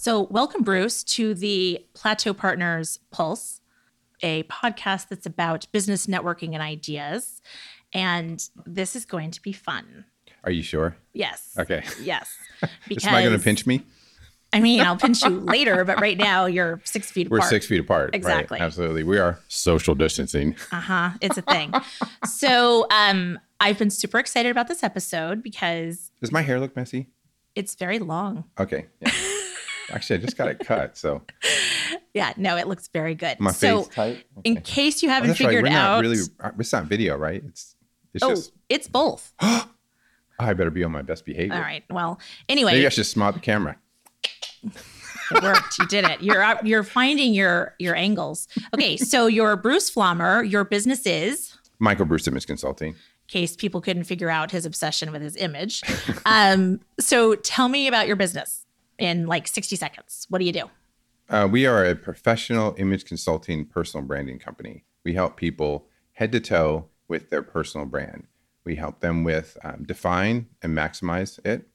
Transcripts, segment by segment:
So, welcome, Bruce, to the Plateau Partners Pulse, a podcast that's about business networking and ideas. And this is going to be fun. Are you sure? Yes. Okay. Yes. Because, Am I going to pinch me? I mean, I'll pinch you later, but right now you're six feet We're apart. We're six feet apart. Exactly. Right? Absolutely. We are social distancing. Uh huh. It's a thing. so, um, I've been super excited about this episode because does my hair look messy? It's very long. Okay. Yeah. Actually, I just got it cut. So, yeah, no, it looks very good. My so, face tight. Okay. In case you haven't oh, figured right. We're out, not really, uh, it's not video, right? It's, it's oh, just. it's both. I better be on my best behavior. All right. Well, anyway, maybe I should smile at the camera. It worked. You did it. You're you're finding your your angles. Okay, so you're Bruce Flommer. Your business is Michael Bruce Image Consulting. In case people couldn't figure out his obsession with his image. Um, so tell me about your business in like 60 seconds. What do you do? Uh, we are a professional image consulting personal branding company. We help people head to toe with their personal brand. We help them with um, define and maximize it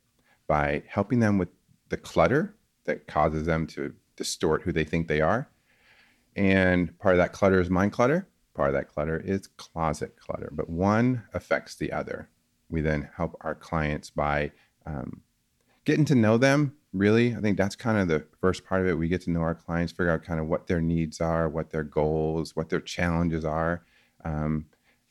by helping them with the clutter that causes them to distort who they think they are. And part of that clutter is mind clutter. Part of that clutter is closet clutter, but one affects the other. We then help our clients by um, getting to know them. Really, I think that's kind of the first part of it. We get to know our clients, figure out kind of what their needs are, what their goals, what their challenges are. Um,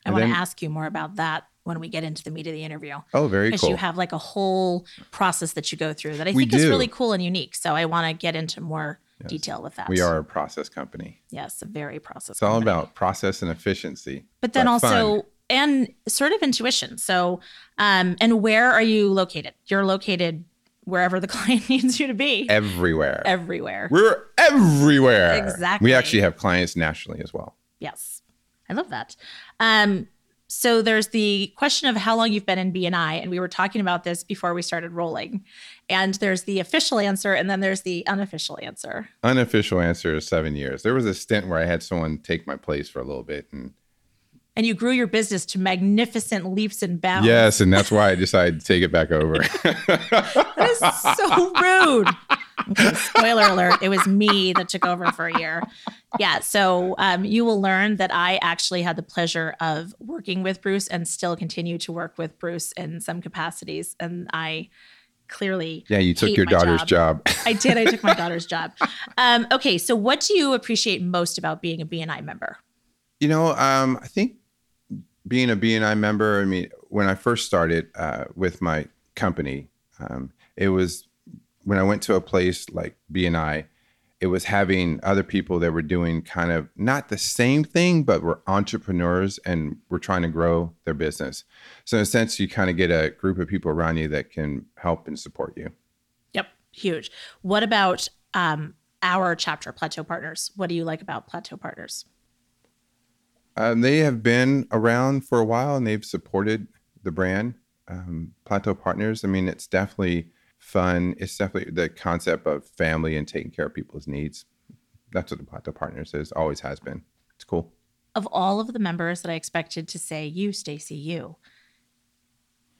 I want to ask you more about that when we get into the meat of the interview. Oh, very cool. Because you have like a whole process that you go through that I think is really cool and unique. So I want to get into more yes. detail with that. We are a process company. Yes, a very process. It's all about process and efficiency. But then also fun. and sort of intuition. So, um, and where are you located? You're located wherever the client needs you to be. Everywhere. Everywhere. We're everywhere. Exactly. We actually have clients nationally as well. Yes. I love that. Um, so there's the question of how long you've been in BNI, and we were talking about this before we started rolling. And there's the official answer, and then there's the unofficial answer. Unofficial answer is seven years. There was a stint where I had someone take my place for a little bit, and and you grew your business to magnificent leaps and bounds. Yes, and that's why I decided to take it back over. that is so rude. Okay, spoiler alert, it was me that took over for a year. Yeah, so um, you will learn that I actually had the pleasure of working with Bruce and still continue to work with Bruce in some capacities. And I clearly yeah you took your daughter's job, job. i did i took my daughter's job um, okay so what do you appreciate most about being a bni member you know um, i think being a BNI member, I mean, when I first started uh, with my company, um, it was when I went to a place like BNI, it was having other people that were doing kind of not the same thing, but were entrepreneurs and were trying to grow their business. So, in a sense, you kind of get a group of people around you that can help and support you. Yep, huge. What about um, our chapter, Plateau Partners? What do you like about Plateau Partners? Um, they have been around for a while and they've supported the brand. Um, Plateau Partners, I mean, it's definitely fun. It's definitely the concept of family and taking care of people's needs. That's what the Plateau Partners is, always has been. It's cool. Of all of the members that I expected to say, you, Stacy, you,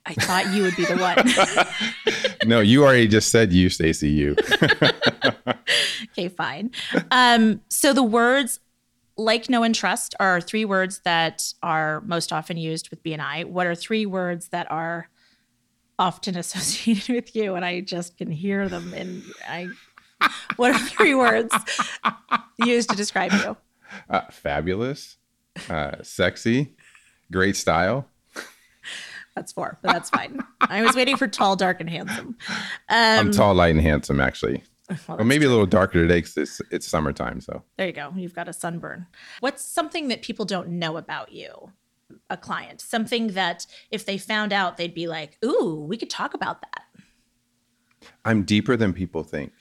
I thought you would be the one. no, you already just said you, Stacy, you. okay, fine. Um, so the words like, know, and trust are three words that are most often used with BNI. What are three words that are often associated with you? And I just can hear them. And I, what are three words used to describe you? Uh, fabulous, uh, sexy, great style. That's four, but that's fine. I was waiting for tall, dark, and handsome. Um, I'm tall, light, and handsome, actually. Well, maybe true. a little darker today because it's, it's summertime. So there you go. You've got a sunburn. What's something that people don't know about you? A client, something that if they found out, they'd be like, "Ooh, we could talk about that." I'm deeper than people think.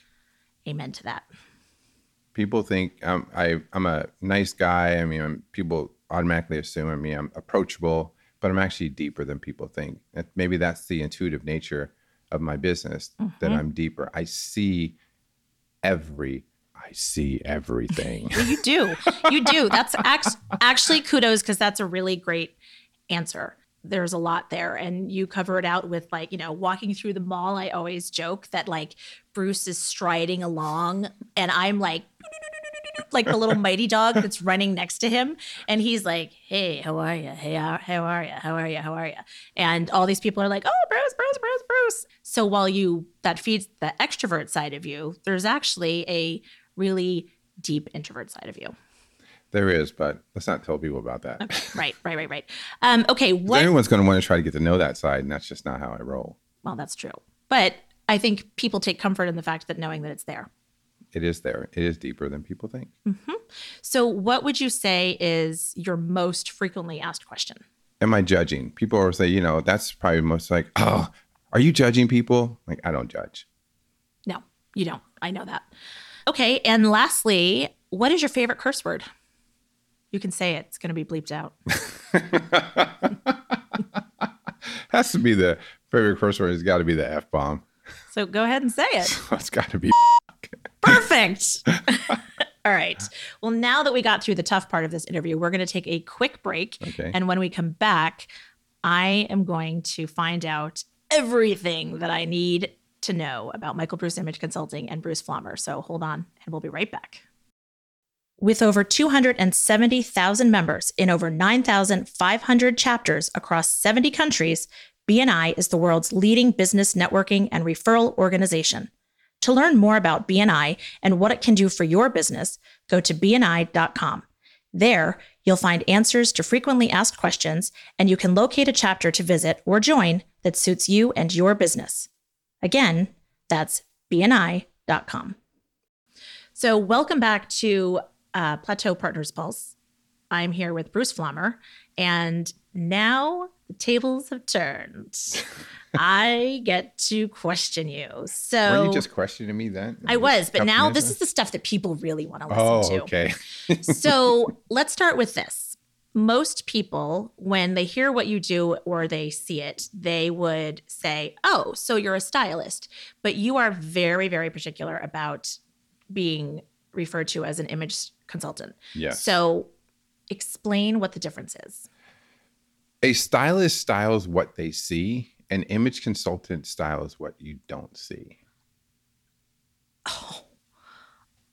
Amen to that. People think um, I, I'm a nice guy. I mean, I'm, people automatically assume I mean I'm approachable, but I'm actually deeper than people think. Maybe that's the intuitive nature of my business mm-hmm. that I'm deeper. I see every I see everything. you do. You do. That's actually kudos because that's a really great answer. there's a lot there and you cover it out with like you know walking through the mall i always joke that like bruce is striding along and i'm like like the little mighty dog that's running next to him. And he's like hey how are you hey how, how are you how are you how are you and all these people are like oh bruce bruce bruce bruce. So while you that feeds the extrovert side of you there's actually a really deep introvert side of you. There is, but let's not tell people about that. okay. Right right right right. Um okay what Everyone's going to want to try to get to know that side, and that's just not how I roll. well that's true. But i think people take comfort in the fact that knowing that it's there It is there. It is deeper than people think. Mm-hmm. so what would you say is your most frequently asked question Am I judging? People always say, you know, that's probably most like, oh, are you judging people? Like, I don't judge. no you don't i know that okay and lastly what is your favorite curse word you can say it it's going to be bleeped out Has to be the favorite curse word. It's got to be the f bomb. so go ahead and say it it's got to be. Perfect. All right. Well, now that we got through the tough part of this interview, we're going to take a quick break. Okay. And when we come back, I am going to find out everything that I need to know about Michael Bruce Image Consulting and Bruce Flommer. So hold on, and we'll be right back. With over 270,000 members in over 9,500 chapters across 70 countries, BNI is the world's leading business networking and referral organization. To learn more about BNI and what it can do for your business, go to BNI.com. There, you'll find answers to frequently asked questions, and you can locate a chapter to visit or join that suits you and your business. Again, that's BNI.com. So, welcome back to uh, Plateau Partners Pulse. I'm here with Bruce Flommer, and now the tables have turned. I get to question you. So, Were you just questioning me then? I was, but now minutes this is the stuff that people really want to listen Oh, to. okay. so let's start with this. Most people, when they hear what you do or they see it, they would say, Oh, so you're a stylist. But you are very, very particular about being referred to as an image consultant. Yes. So explain what the difference is. A stylist styles what they see. An image consultant styles what you don't see. Oh,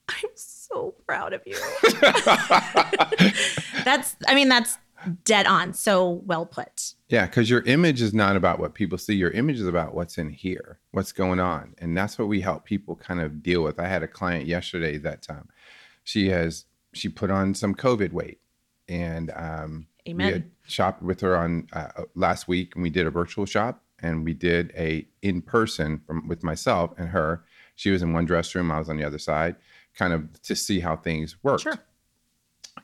I'm so proud of you. that's, I mean, that's dead on. So well put. Yeah, because your image is not about what people see. Your image is about what's in here, what's going on, and that's what we help people kind of deal with. I had a client yesterday that time. she has she put on some COVID weight, and um, Amen. Shopped with her on uh, last week, and we did a virtual shop, and we did a in person from with myself and her. She was in one dress room, I was on the other side, kind of to see how things worked. Sure.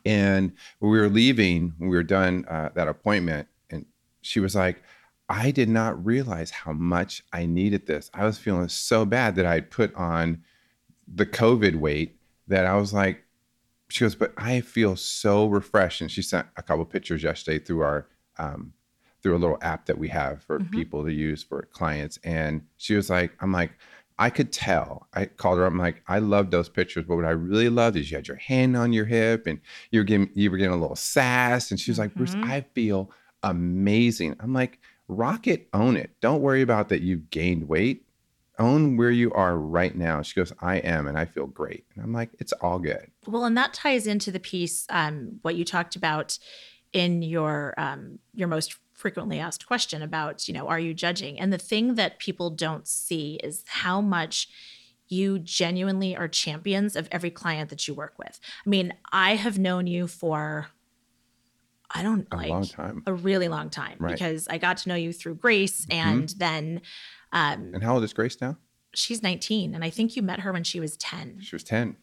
And when we were leaving, when we were done uh, that appointment, and she was like, I did not realize how much I needed this. I was feeling so bad that I had put on the COVID weight that I was like, she goes, but I feel so refreshed. And she sent a couple pictures yesterday through our, um, through a little app that we have for Mhm. people to use for clients. And she was like, I'm like, I could tell. I called her up. I'm like, I love those pictures, but what I really loved is you had your hand on your hip and you were getting you were getting a little sass. And she was like, Bruce, Mhm. I feel amazing. I'm like, rock it, own it. Don't worry about that you've gained weight. Own where you are right now. She goes, I am, and I feel great. And I'm like, it's all good. Well, and that ties into the piece um, what you talked about in your um, your most frequently asked question about you know are you judging? And the thing that people don't see is how much you genuinely are champions of every client that you work with. I mean, I have known you for I don't A like long time. a really long time Right. because I got to know you through Grace, and then um, And how old is Grace now? she's 19, and I think you met her when she was 10. She was 10.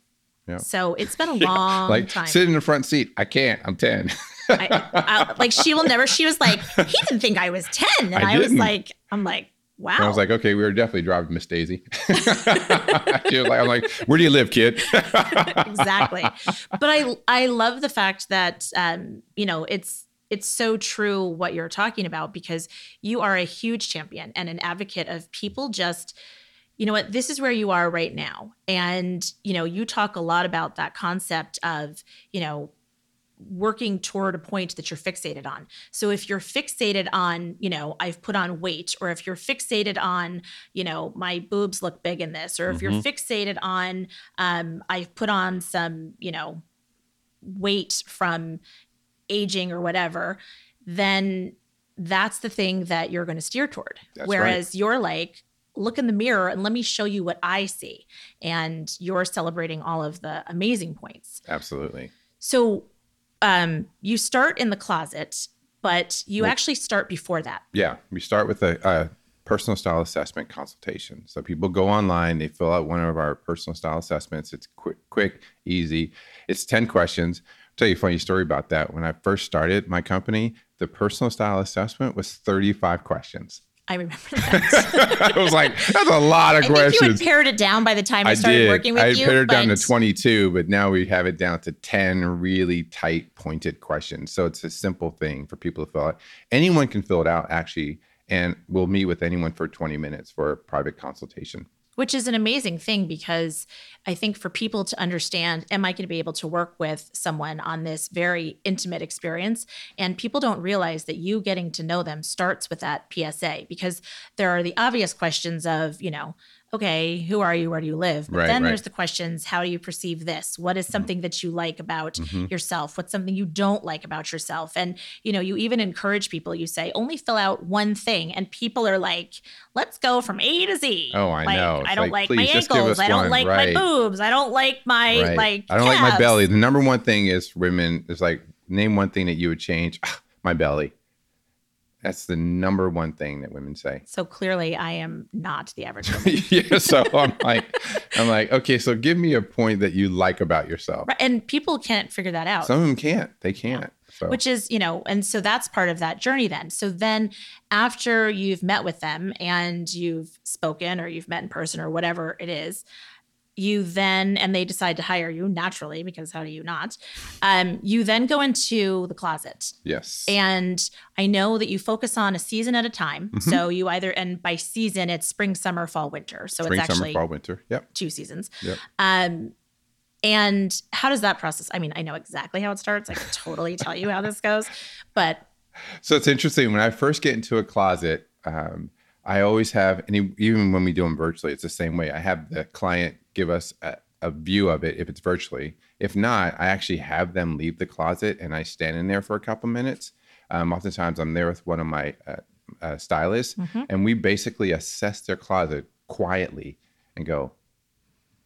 Yeah. So it's been a long like, time. sit in the front seat. I can't. I'm 10. I, I, like she will never. She was like, he didn't think I was ten, and I I, was like, I'm like, wow. And I was like, okay, we were definitely driving Miss Daisy. like, I'm like, where do you live, kid? exactly. But I I love the fact that um you know it's it's so true what you're talking about because you are a huge champion and an advocate of people just you know what this is where you are right now and you know you talk a lot about that concept of you know working toward a point that you're fixated on. So if you're fixated on, you know, I've put on weight, or if you're fixated on, you know, my boobs look big in this, or if you're fixated on, um, I've put on some, you know, weight from aging or whatever, then that's the thing that you're going to steer toward. That's Whereas right. you're like, look in the mirror and let me show you what I see. And you're celebrating all of the amazing points. Absolutely. So um, you start in the closet, but you Well- actually start before that. Yeah, we start with a, a personal style assessment consultation. So people go online, they fill out one of our personal style assessments. It's quick, quick, easy. It's ten questions. Tell you a funny story about that. When I first started my company, the personal style assessment was thirty-five questions. I remember that. I was like, that's a lot of I think you had pared it down by the time I, I started did. working with you. I you. pared it down to 22, but now we have it down to 10 really tight, pointed questions. So it's a simple thing for people to fill out. Anyone can fill it out, actually, and we'll meet with anyone for 20 minutes for a private consultation. Which is an amazing thing because I think for people to understand, am I going to be able to work with someone on this very intimate experience? And people don't realize that you getting to know them starts with that PSA because there are the obvious questions of, you know, okay, who are you? Where do you live? But Right, then right. there's the questions, how do you perceive this? What is something that you like about Mhm. yourself? What's something you don't like about yourself? And, you know, you even encourage people, you say, only fill out one thing. And people are like, let's go from A to Z. Oh, I Like, know. I don't like, like, my please just give ankles. I don't one, like right. my boobs. I don't like my like. I don't like my belly. The number one thing is women is like, name one thing that you would change. My belly. That's the number one thing that women say. So clearly, I am not the average woman. yeah. So I'm like, I'm like, okay, so give me a point that you like about yourself. Right, and people can't figure that out. Some of them can't. They can't. So which is you know and so that's part of that journey then so then after you've met with them and you've spoken or you've met in person or whatever it is you then and they decide to hire you naturally because how do you not um, you then go into the closet yes. and i know that you focus on a season at a time Mhm. so you either and by season it's spring summer fall winter so Spring, it's actually summer, fall, winter. Yep. two seasons Yep. um, and how does that process? I mean, I know exactly how it starts. I can totally tell you how this goes, but So it's interesting when I first get into a closet. Um, I always have, and even when we do them virtually, it's the same way. I have the client give us a, a view of it if it's virtually. If not, I actually have them leave the closet and I stand in there for a couple minutes. Um, oftentimes, I'm there with one of my uh, uh, stylists, Mhm. and we basically assess their closet quietly and go,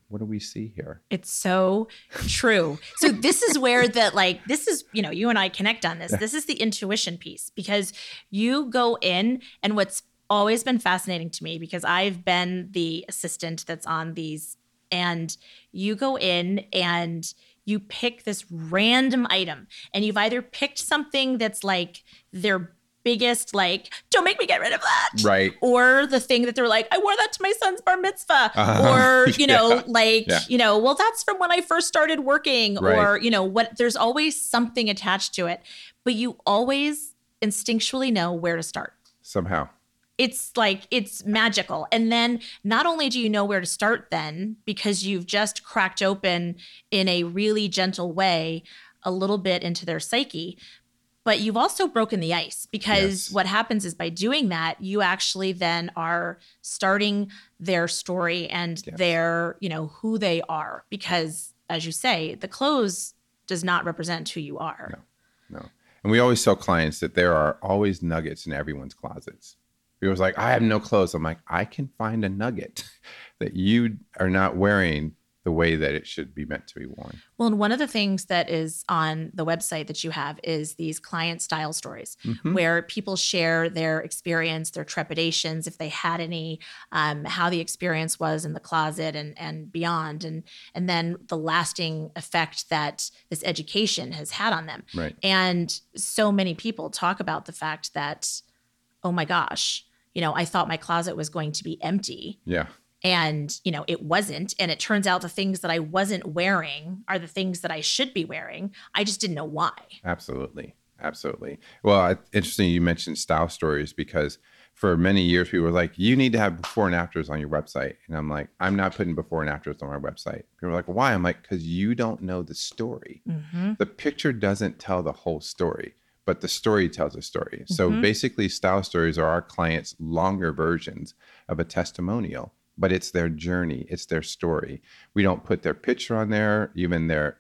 "What do we see here?" It's so true. So this is where that like this is, you know, you and I connect on this. This is the intuition piece because you go in and what's always been fascinating to me because I've been the assistant that's on these and you go in and you pick this random item and you've either picked something that's like their biggest like don't make me get rid of that Right. or the thing that they're like, I wore that to my son's bar mitzvah, Uh-huh. or you know, Yeah. like Yeah. you know, well, that's from when I first started working, Right. or you know, what? There's always something attached to it, but you always instinctually know where to start. Somehow. It's like it's magical, and then not only do you know where to start, then because you've just cracked open in a really gentle way a little bit into their psyche, but you've also broken the ice because Yes. what happens is by doing that you actually then are starting their story and Yes. their you know who they are because as you say the clothes does not represent who you are No. And we always tell clients that there are always nuggets in everyone's closets. It was like, I have no clothes. I'm like, I can find a nugget that you are not wearing the way that it should be meant to be worn. well and one of the things that is on the website that you have is these client style stories Mhm. where people share their experience, their trepidations, if they had any, um, how the experience was in the closet and and beyond, and and then the lasting effect that this education has had on them. Right. And so many people talk about the fact that, oh my gosh, you know, I thought my closet was going to be empty Yeah. and you know it wasn't and it turns out the things that i wasn't wearing are the things that i should be wearing i just didn't know why Absolutely. Absolutely. Well, I- interesting you mentioned style stories because for many years, people were like, you need to have before and afters on your website. And I'm like, I'm not putting before and afters on my website. People are like, why? I'm like, because you don't know the story. Mm-hmm. The picture doesn't tell the whole story, but the story tells a story. So Mhm. basically, style stories are our clients' longer versions of a testimonial, but it's their journey, it's their story. We don't put their picture on there, even their.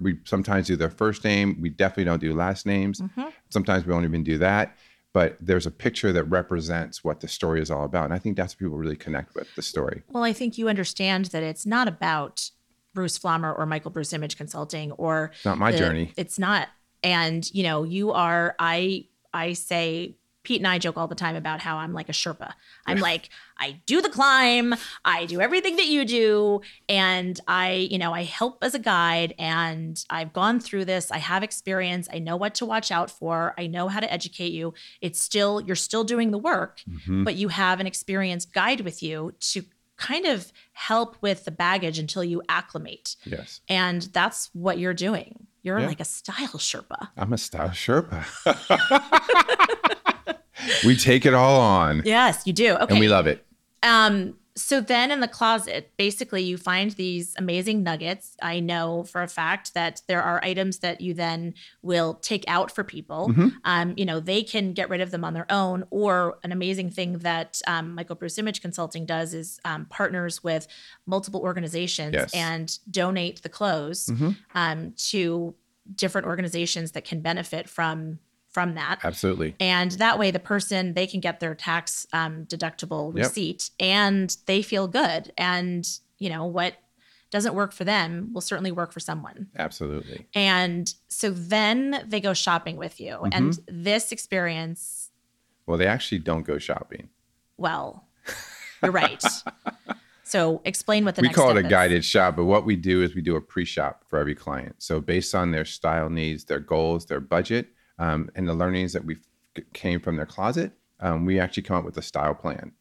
We sometimes do their first name. We definitely don't do last names. Mhm. Sometimes we don't even do that. But there's a picture that represents what the story is all about. And I think that's what people really connect with the story. Well, I think you understand that it's not about Bruce Flammer or Michael Bruce Image Consulting or It's not my the- journey. It's not. And you know, you are. I I say Pete and I joke all the time about how I'm like a Sherpa. I'm Yeah. like I do the climb, I do everything that you do, and I you know I help as a guide. And I've gone through this. I have experience. I know what to watch out for. I know how to educate you. It's still you're still doing the work, Mhm. but you have an experienced guide with you to kind of help with the baggage until you acclimate. Yes. And that's what you're doing. You're Yeah. like a style Sherpa. I'm a style Sherpa. we take it all on Yes, you do. Okay. and we love it. um, so then in the closet, basically you find these amazing nuggets. I know for a fact that there are items that you then will take out for people. Mhm. Um, you know, they can get rid of them on their own. Or an amazing thing that um, Michael Bruce Image Consulting does is um, partners with multiple organizations Yes. and donate the clothes Mhm. um, to different organizations that can benefit from from that. Absolutely. And that way, the person they can get their tax um, deductible Yep. receipt, and they feel good. And you know what doesn't work for them will certainly work for someone. Absolutely. And so then they go shopping with you, Mm-hmm. and this experience, Well, they actually don't go shopping. well, you're right. so explain what the we call it a is. guided shop, but what we do is we do a pre-shop for every client. So based on their style needs, their goals, their budget, um, and the learnings that we came from their closet, um, we actually come up with a style plan.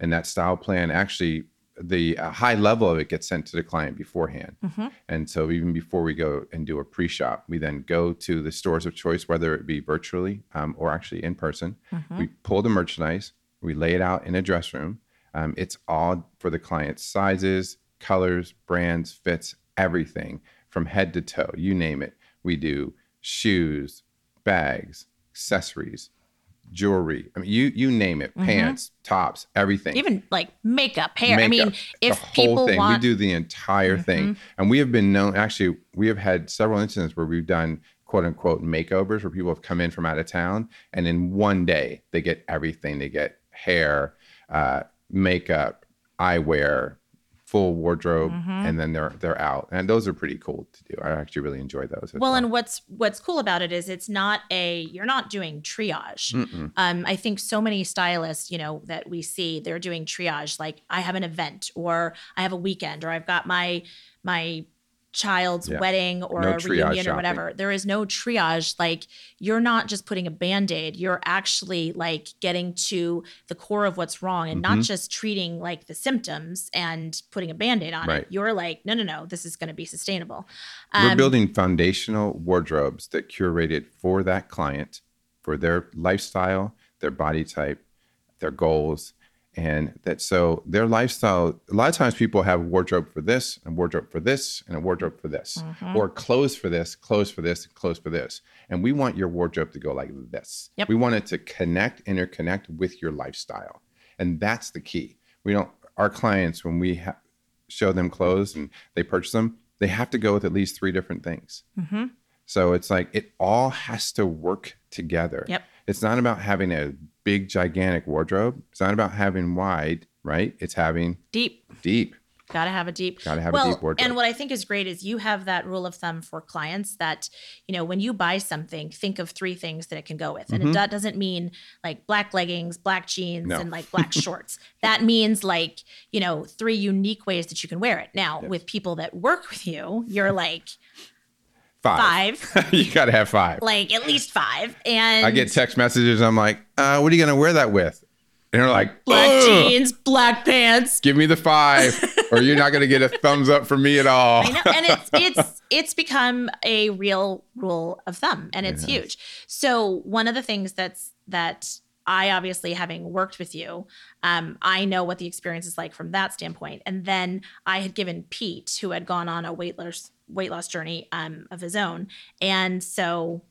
And that style plan actually, the uh, high level of it gets sent to the client beforehand. Mhm. And so even before we go and do a pre-shop, we then go to the stores of choice, whether it be virtually um, or actually in person. Mhm. We pull the merchandise, we lay it out in a dress room. Um, it's all for the client's sizes, colors, brands, fits, everything from head to toe. You name it. We do shoes, bags, accessories, jewelry. I mean, you you name it. Pants, tops, everything. Even like makeup, hair. I mean, if the whole people thing. want, we do the entire thing, and we have been known. Actually, we have had several incidents where we've done quote unquote makeovers where people have come in from out of town, and in one day they get everything. They get hair, uh, makeup, eyewear, full wardrobe, Mm-hmm. and then they're they're out. And those are pretty cool to do. I actually really enjoy those. as well, and what's what's cool about it is it's not a you're not doing triage. Mm-mm. Um, I think so many stylists, you know, that we see, they're doing triage. Like I have an event, or I have a weekend, or I've got my my child's Yeah. wedding or No a reunion or whatever. There is no triage. Like you're not just putting a band-aid, you're actually like getting to the core of what's wrong and not Mhm. just treating like the symptoms and putting a band-aid on Right. it. You're like, no, no, no, this is gonna be sustainable. We're Um, building foundational wardrobes that curated for that client, for their lifestyle, their body type, their goals, and that so their lifestyle. A lot of times people have a wardrobe for this, and wardrobe for this, and a wardrobe for this, Mhm. or clothes for this, clothes for this, and clothes for this. And we want your wardrobe to go like this. Yep. We want it to connect, interconnect with your lifestyle, and that's the key. We don't. Our clients when we ha- show them clothes and they purchase them, they have to go with at least three different things. mhm. So it's like it all has to work together. Yep. It's not about having a big, gigantic wardrobe. It's not about having wide, right? It's having Deep. deep. Gotta have a deep. Gotta have a deep wardrobe. And what I think is great is you have that rule of thumb for clients that, you know, when you buy something, think of three things that it can go with. And Mhm. it doesn't mean like black leggings, black jeans, No. and like black shorts. That means like, you know, three unique ways that you can wear it. Now, with people that work with you, you're like Five. five, you gotta have five. like at least five. And I get text messages. I'm like, uh, what are you gonna wear that with? And they're like, black "Ugh, jeans, black pants. Give me the five, or you're not gonna get a thumbs up from me at all. I know, and it's it's it's become a real rule of thumb, and it's It has. huge. So one of the things that's that I obviously, having worked with you, um, I know what the experience is like from that standpoint. And then I had given Pete, who had gone on a weight loss weight loss journey um, of his own, and so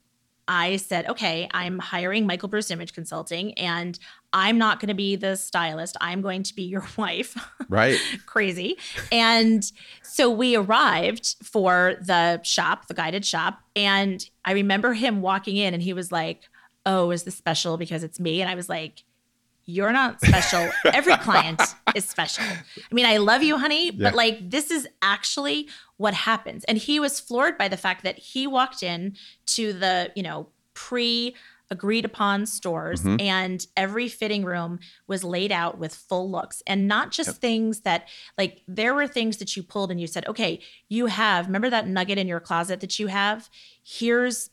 I said, okay, I'm hiring Michael Bruce Image Consulting, and I'm not going to be the stylist. I'm going to be your wife. Right. Crazy. And so we arrived for the shop, the guided shop. And I remember him walking in and he was like, Oh, is this special because it's me? And I was like, You're not special. Every client is special. I mean, I love you, honey, Yeah. but like this is actually what happens. And he was floored by the fact that he walked in to the, you know, pre agreed upon stores Mhm. and every fitting room was laid out with full looks and not just Yep. things that like there were things that you pulled and you said okay you have remember that nugget in your closet that you have here's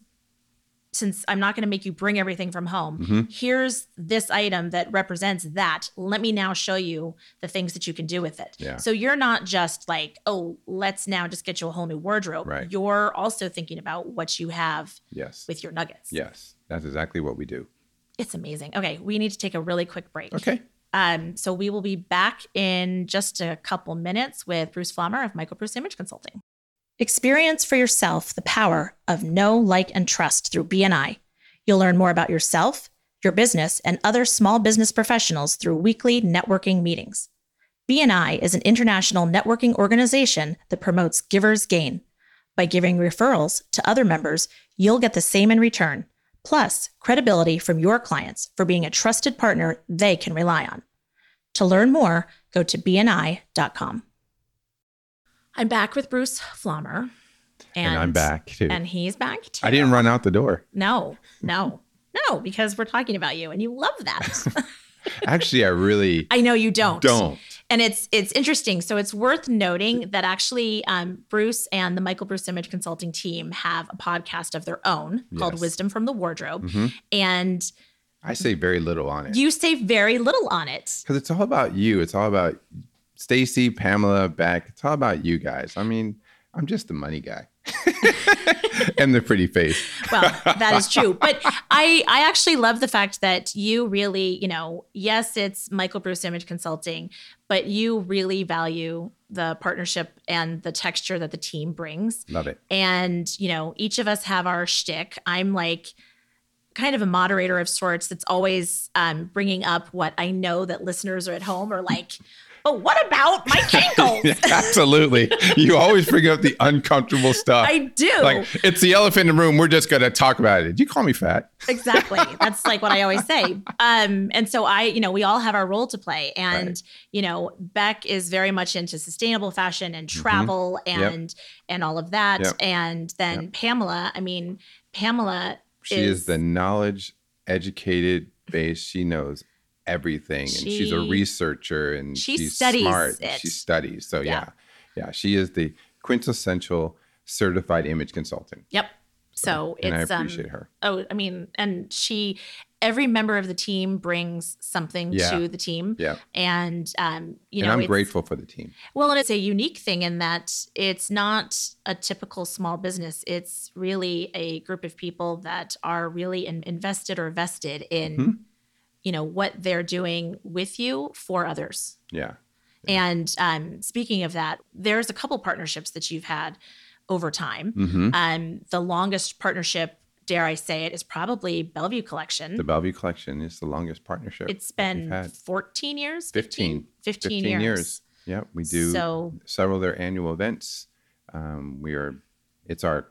since i'm not going to make you bring everything from home Mhm. here's this item that represents that let me now show you the things that you can do with it Yeah. so you're not just like oh let's now just get you a whole new wardrobe Right. you're also thinking about what you have Yes. with your nuggets Yes. That's exactly what we do. it's amazing. Okay, we need to take a really quick break. Okay. Um, so we will be back in just a couple minutes with Bruce Flammer of Michael Bruce Image Consulting. Experience for yourself the power of know, like, and trust through BNI. You'll learn more about yourself, your business, and other small business professionals through weekly networking meetings. BNI is an international networking organization that promotes givers gain. By giving referrals to other members, you'll get the same in return, plus credibility from your clients for being a trusted partner they can rely on. To learn more, go to bni.com. I'm back with Bruce Flommer. And, I'm back too. And he's back too. I didn't run out the door. No, no, no, because we're talking about you and you love that. Actually, I really I know you don't. don't. And it's it's interesting. So it's worth noting that actually um, Bruce and the Michael Bruce Image Consulting team have a podcast of their own called Yes. Wisdom from the Wardrobe, Mhm. and I say very little on it you say very little on it. because it's all about you. It's all about Stacy, Pamela, Beck. It's all about you guys. I mean, I'm just the money guy and the pretty face. well that is true but i i actually love the fact that you really you know yes it's michael bruce image consulting but you really value the partnership and the texture that the team brings Love it. and you know each of us have our shtick i'm like kind of a moderator of sorts that's always um, bringing up what i know that listeners are at home are like oh what about my ankles Yeah, absolutely. You always bring up the uncomfortable stuff. i do like it's the elephant in the room. We're just gonna talk about it. Did you call me fat? exactly that's like what i always say um and so i you know we all have our role to play and Right. you know beck is very much into sustainable fashion and travel and and all of that Mm-hmm. Yep. and then pamela i mean pamela She is, the knowledge educated base. She knows everything, and she's a researcher, and she she's studies smart. She studies. So Yeah. yeah. yeah, she is the quintessential certified image consultant, yep so and I it's um appreciate her. oh i mean and she every member of the team brings something Yeah. to the team Yeah, and um you and know I'm grateful for the team. Well, and it's a unique thing in that it's not a typical small business. It's really a group of people that are really in, invested or vested in, Mhm. You know, what they're doing with you for others. Yeah, And um, speaking of that, there's a couple partnerships that you've had over time. mm-hmm. Um, the longest partnership, dare I say it, is probably Bellevue Collection. the Bellevue Collection is the longest partnership. it's been had. 14 years, 15. 15, 15 years. years. Yeah, we do So several of their annual events. Um, we are, it's our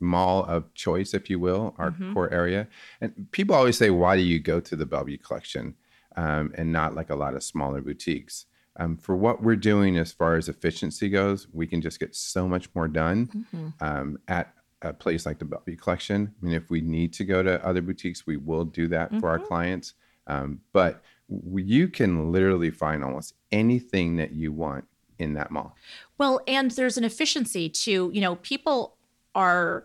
mall of choice, if you will, our Mhm. core area. And people always say, why do you go to the Bellevue collection um, and not like a lot of smaller boutiques? Um, for what we're doing as far as efficiency goes, we can just get so much more done mhm. um, at a place like the Bellevue Collection. I mean, if we need to go to other boutiques, we will do that for our Mhm. clients. Um, but w- you can literally find almost anything that you want in that mall. Well, and there's an efficiency to, you know, people are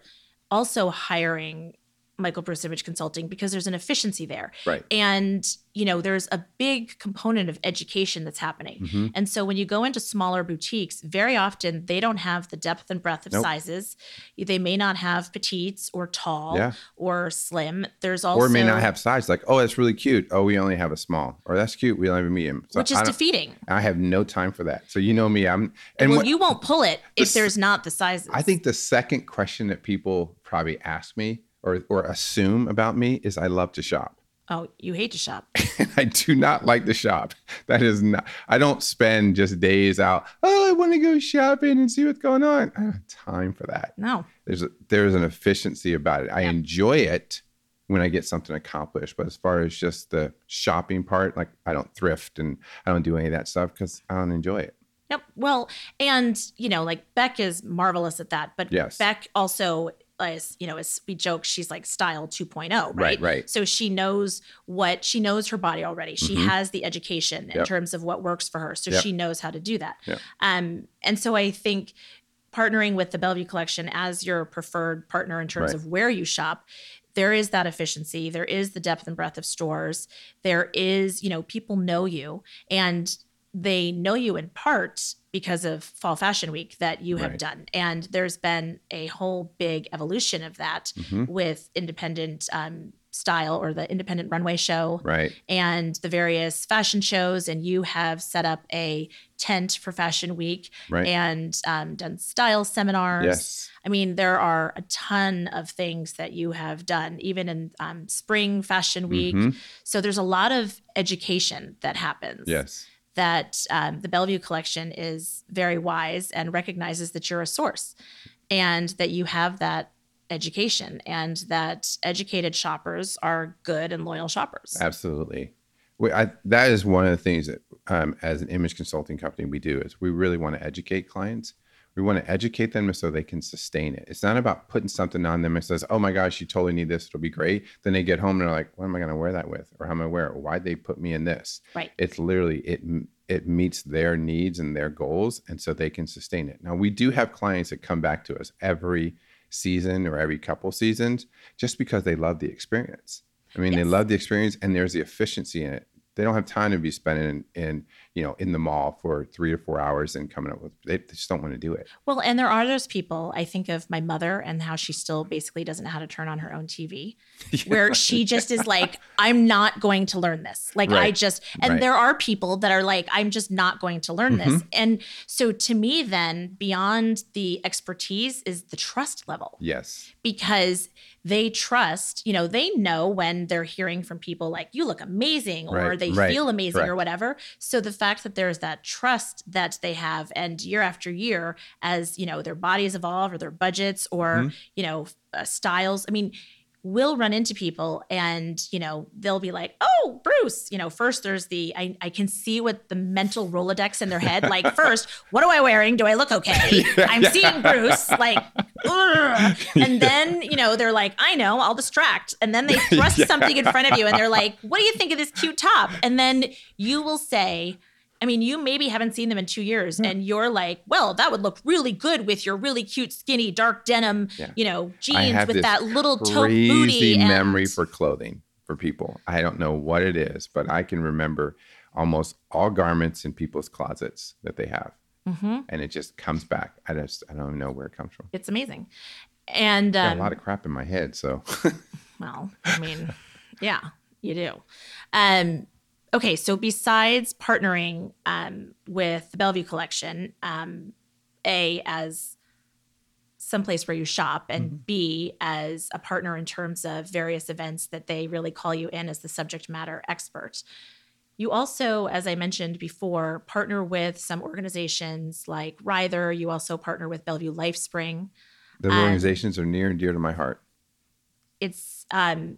also hiring Michael Bruce Image Consulting because there's an efficiency there. Right. And, you know, there's a big component of education that's happening. Mhm. And so when you go into smaller boutiques, very often they don't have the depth and breadth of Nope. sizes. They may not have petites or tall Yeah. or slim. There's also or may not have size. Like, oh, that's really cute. Oh, we only have a small. Or that's cute. We only have a medium. So which is I, defeating. I have no time for that. So you know me. I'm and well, what, you won't pull it if there's not the sizes. I think the second question that people probably ask me or or assume about me is I love to shop. Oh, you hate to shop. I do not like to shop. That is not. I don't spend just days out. Oh, I want to go shopping and see what's going on. I don't have time for that. No. There's a, there's an efficiency about it. I Yeah. enjoy it when I get something accomplished. But as far as just the shopping part, like I don't thrift and I don't do any of that stuff because I don't enjoy it. Yep. Well, and you know, like Beck is marvelous at that, but Yes. Beck also is, you know, as we joke, she's like style 2.0, right? Right, right. So she knows what she knows her body already. She Mhm. has the education in Yep. terms of what works for her. So Yep. she knows how to do that. Yep. Um, and so I think partnering with the Bellevue collection as your preferred partner in terms Right. of where you shop, there is that efficiency. There is the depth and breadth of stores. There is, you know, people know you and they know you in part because of Fall Fashion Week that you have Right. done. And there's been a whole big evolution of that Mhm. with independent um, style or the independent runway show Right. and the various fashion shows. And you have set up a tent for Fashion Week Right. and um, done style seminars. yes. I mean, there are a ton of things that you have done, even in um, spring fashion week. Mhm. So there's a lot of education that happens. Yes. That um, the Bellevue collection is very wise and recognizes that you're a source and that you have that education and that educated shoppers are good and loyal shoppers. Absolutely. We, I, that is one of the things that, um, as an image consulting company, we do is we really want to educate clients. We want to educate them so they can sustain it. It's not about putting something on them and says, "Oh my gosh, you totally need this. It'll be great." Then they get home and they're like, "What am I going to wear that with? Or how am I wear it? Why'd they put me in this?" Right. It's literally it it meets their needs and their goals, and so they can sustain it. Now we do have clients that come back to us every season or every couple seasons just because they love the experience. I mean, they love the experience, and there's the efficiency in it. They don't have time to be spending in, in you know in the mall for three or four hours and coming up with. They just don't want to do it. Well, and there are those people. I think of my mother and how she still basically doesn't know how to turn on her own TV, where she just is like, I'm not going to learn this. Like, I just, and Right. there are people that are like, I'm just not going to learn this. Mm-hmm. And so to me, then beyond the expertise is the trust level Yes, because they trust, you know, they know when they're hearing from people like, you look amazing or Right, they right, feel amazing or whatever. So the fact that there's that trust that they have and year after year, as, you know, their bodies evolve or their budgets or, Mm-hmm. you know, uh, styles, I mean, we'll run into people and you know they'll be like oh bruce you know first there's the i, I can see what the mental rolodex in their head like first what am i wearing? Do i look okay? I'm seeing bruce like ugh. and then you know they're like i know i'll distract. And then they thrust something in front of you and they're like what do you think of this cute top? And then you will say I mean, you maybe haven't seen them in two years, and you're like, well, that would look really good with your really cute, skinny, dark denim, Yeah. you know, jeans with that little crazy booty. and- memory for clothing for people. I don't know what it is, but I can remember almost all garments in people's closets that they have, Mhm. and it just comes back. I just I don't know where it comes from. It's amazing. And um, a lot of crap in my head, so well, I mean, yeah, you do. Um, okay, so besides partnering um, with the Bellevue Collection, um, A, as someplace where you shop, and B, as a partner in terms of various events that they really call you in as the subject matter expert. You also, as I mentioned before, partner with some organizations like Ryther. You also partner with Bellevue LifeSpring. The Um, organizations are near and dear to my heart. it's um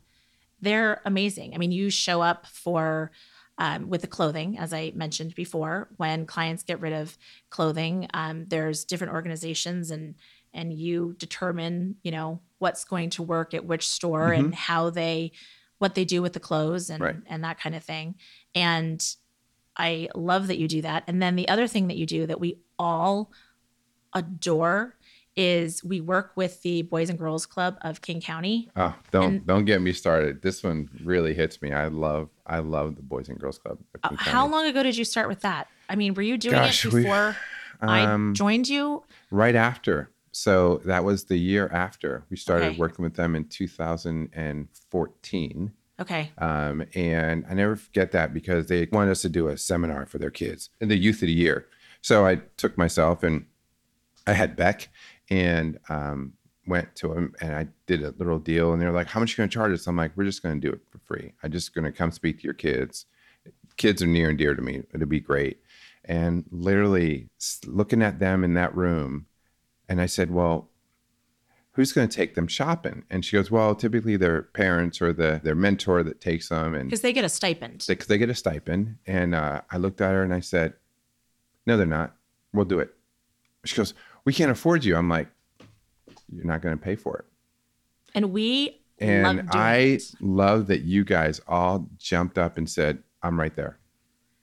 they're amazing. I mean, you show up for um, with the clothing, as I mentioned before, when clients get rid of clothing, um, there's different organizations and and you determine, you know, what's going to work at which store and how they what they do with the clothes and Right. and that kind of thing. And I love that you do that. And then the other thing that you do that we all adore is we work with the Boys and Girls Club of King County. Oh, don't And- don't get me started. This one really hits me. I love I love the Boys and Girls Club. Uh, how long ago did you start with that? I mean, were you doing Gosh, it we- before Um, I joined you? right after. So that was the year after we started Okay. working with them in 2014. Okay. Um, and I never forget that because they wanted us to do a seminar for their kids in the youth of the year. So I took myself and I had Beck and um, went to them and I did a little deal. And they're like, "How much are you going to charge us?" I'm like, "We're just going to do it for free. I'm just going to come speak to your kids. Kids are near and dear to me. It'll be great." And literally looking at them in that room, and I said, "Well." Who's going to take them shopping? And she goes, "Well, typically their parents or the their mentor that takes them, and Because they get a stipend. because they get a stipend. And uh, I looked at her and I said, "No, they're not. We'll do it." She goes, "We can't afford you." I'm like, "You're not going to pay for it." And we love And doing I it. love that you guys all jumped up and said, "I'm right there."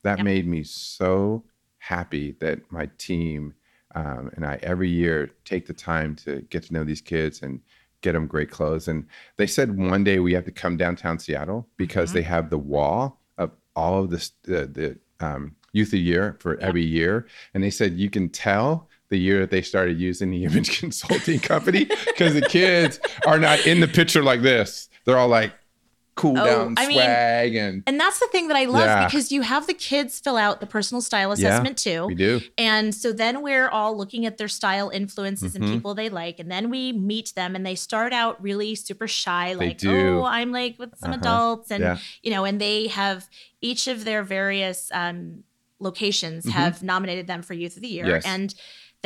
That Yep. made me so happy that my team um, and I every year take the time to get to know these kids and get them great clothes. And they said one day we have to come downtown Seattle because Mhm. they have the wall of all of this the, the um, youth of the year for every year. And they said you can tell the year that they started using the image consulting company because the kids are not in the picture like this. They're all like cool Oh, down I mean, swag and And that's the thing that I love Yeah. because you have the kids fill out the personal style Yeah, assessment too. we do. And so then we're all looking at their style influences Mhm. and people they like. And then we meet them and they start out really super shy, like, oh, I'm like with some Uh-huh. adults. And, Yeah. you know, and they have each of their various um, locations Mhm. have nominated them for Youth of the Year. Yes. And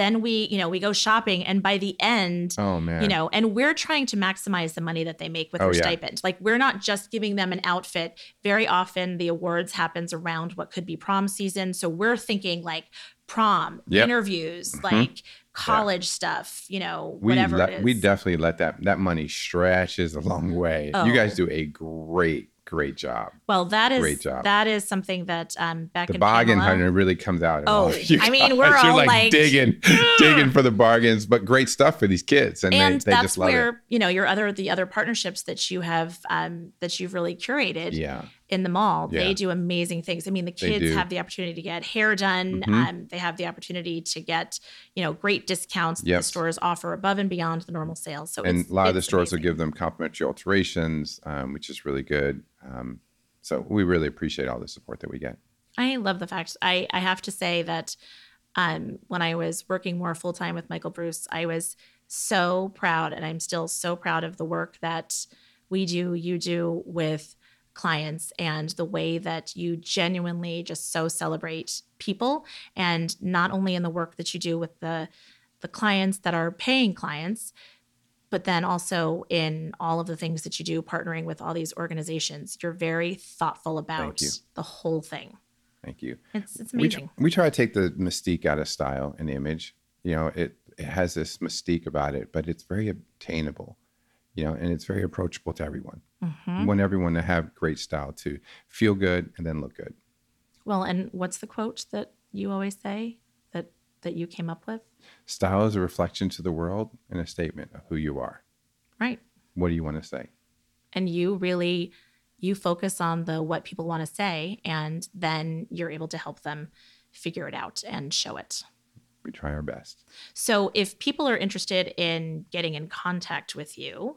then we, you know, we go shopping. And by the end, Oh man. you know and we're trying to maximize the money that they make with Oh, their yeah. stipend like we're not just giving them an outfit very often the awards happens around what could be prom season so we're thinking like prom Yep. interviews Mhm. like college stuff you know we whatever is we definitely let that that money stretches a long way. Oh. You guys do a great great job. well that is Great job. that is something that um Beck The bargain Pamela- hunter really comes out. Oh, I mean, we're You're all like, like, digging digging for the bargains, but great stuff for these kids, and, and they, they that's just love where it. you know your other the other partnerships that you have um that you've really curated Yeah, in the mall. Yeah. They do amazing things. I mean, the kids have the opportunity to get hair done. Mhm. Um, they have the opportunity to get, you know, great discounts that Yep. the stores offer above and beyond the normal sales. So and a lot of the stores will give them complimentary alterations, um, which is really good. Um, so we really appreciate all the support that we get. I love the fact. I I have to say that um, when I was working more full time with Michael Bruce, I was so proud, and I'm still so proud of the work that we do, you do with clients, and the way that you genuinely just so celebrate people, and not only in the work that you do with the the clients that are paying clients, but then also in all of the things that you do partnering with all these organizations. You're very thoughtful about the whole thing. Thank you. It's it's we, amazing. we try to take the mystique out of style and image. You know, it, it has this mystique about it, but it's very obtainable, you know, and it's very approachable to everyone. Mhm. We want everyone to have great style to feel good and then look good. Well, and what's the quote that you always say that that you came up with? Style is a reflection to the world and a statement of who you are. Right. What do you want to say? And you really you focus on the what people want to say and then you're able to help them figure it out and show it. We try our best. So if people are interested in getting in contact with you,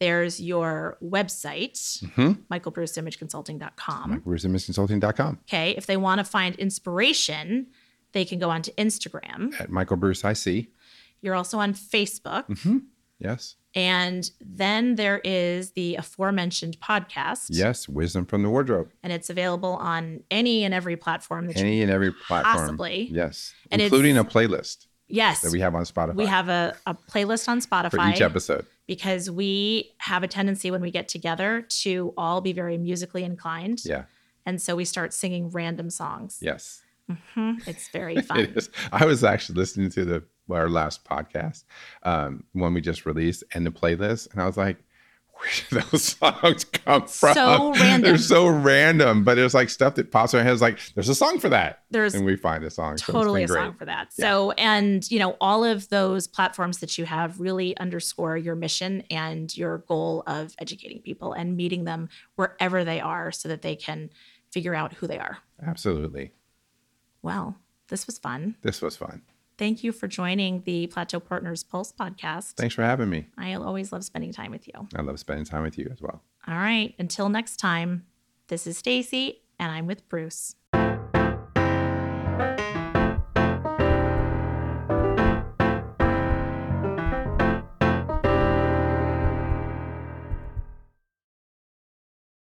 there's your website, Mm-hmm. michaelbruceimageconsulting.com. MichaelBruceImageConsulting.com Okay. If they want to find inspiration, they can go onto Instagram. at Michael Bruce IC. You're also on Facebook. Mm-hmm. Yes. And then there is the aforementioned podcast. Yes. Wisdom from the wardrobe. And it's available on any and every platform that you Any and every platform. Possibly. Yes. And Including a playlist Yes. that we have on Spotify we have a, a playlist on Spotify. for each episode. because we have a tendency when we get together to all be very musically inclined. Yeah. And so we start singing random songs. Yes. Mhm. It's very fun. is. I was actually listening to the our last podcast, um, one we just released, and the playlist, and I was like, where those songs come from. So random. They're so random, but it's like stuff that pops in our heads. Like there's a song for that. There's and we find a song. So totally a great. song for that. Yeah. So, and you know, all of those platforms that you have really underscore your mission and your goal of educating people and meeting them wherever they are so that they can figure out who they are. Absolutely. Well, this was fun. This was fun. Thank you for joining the Plateau Partners Pulse podcast. Thanks for having me. I always love spending time with you. I love spending time with you as well. All right, until next time, this is Stacy and I'm with Bruce.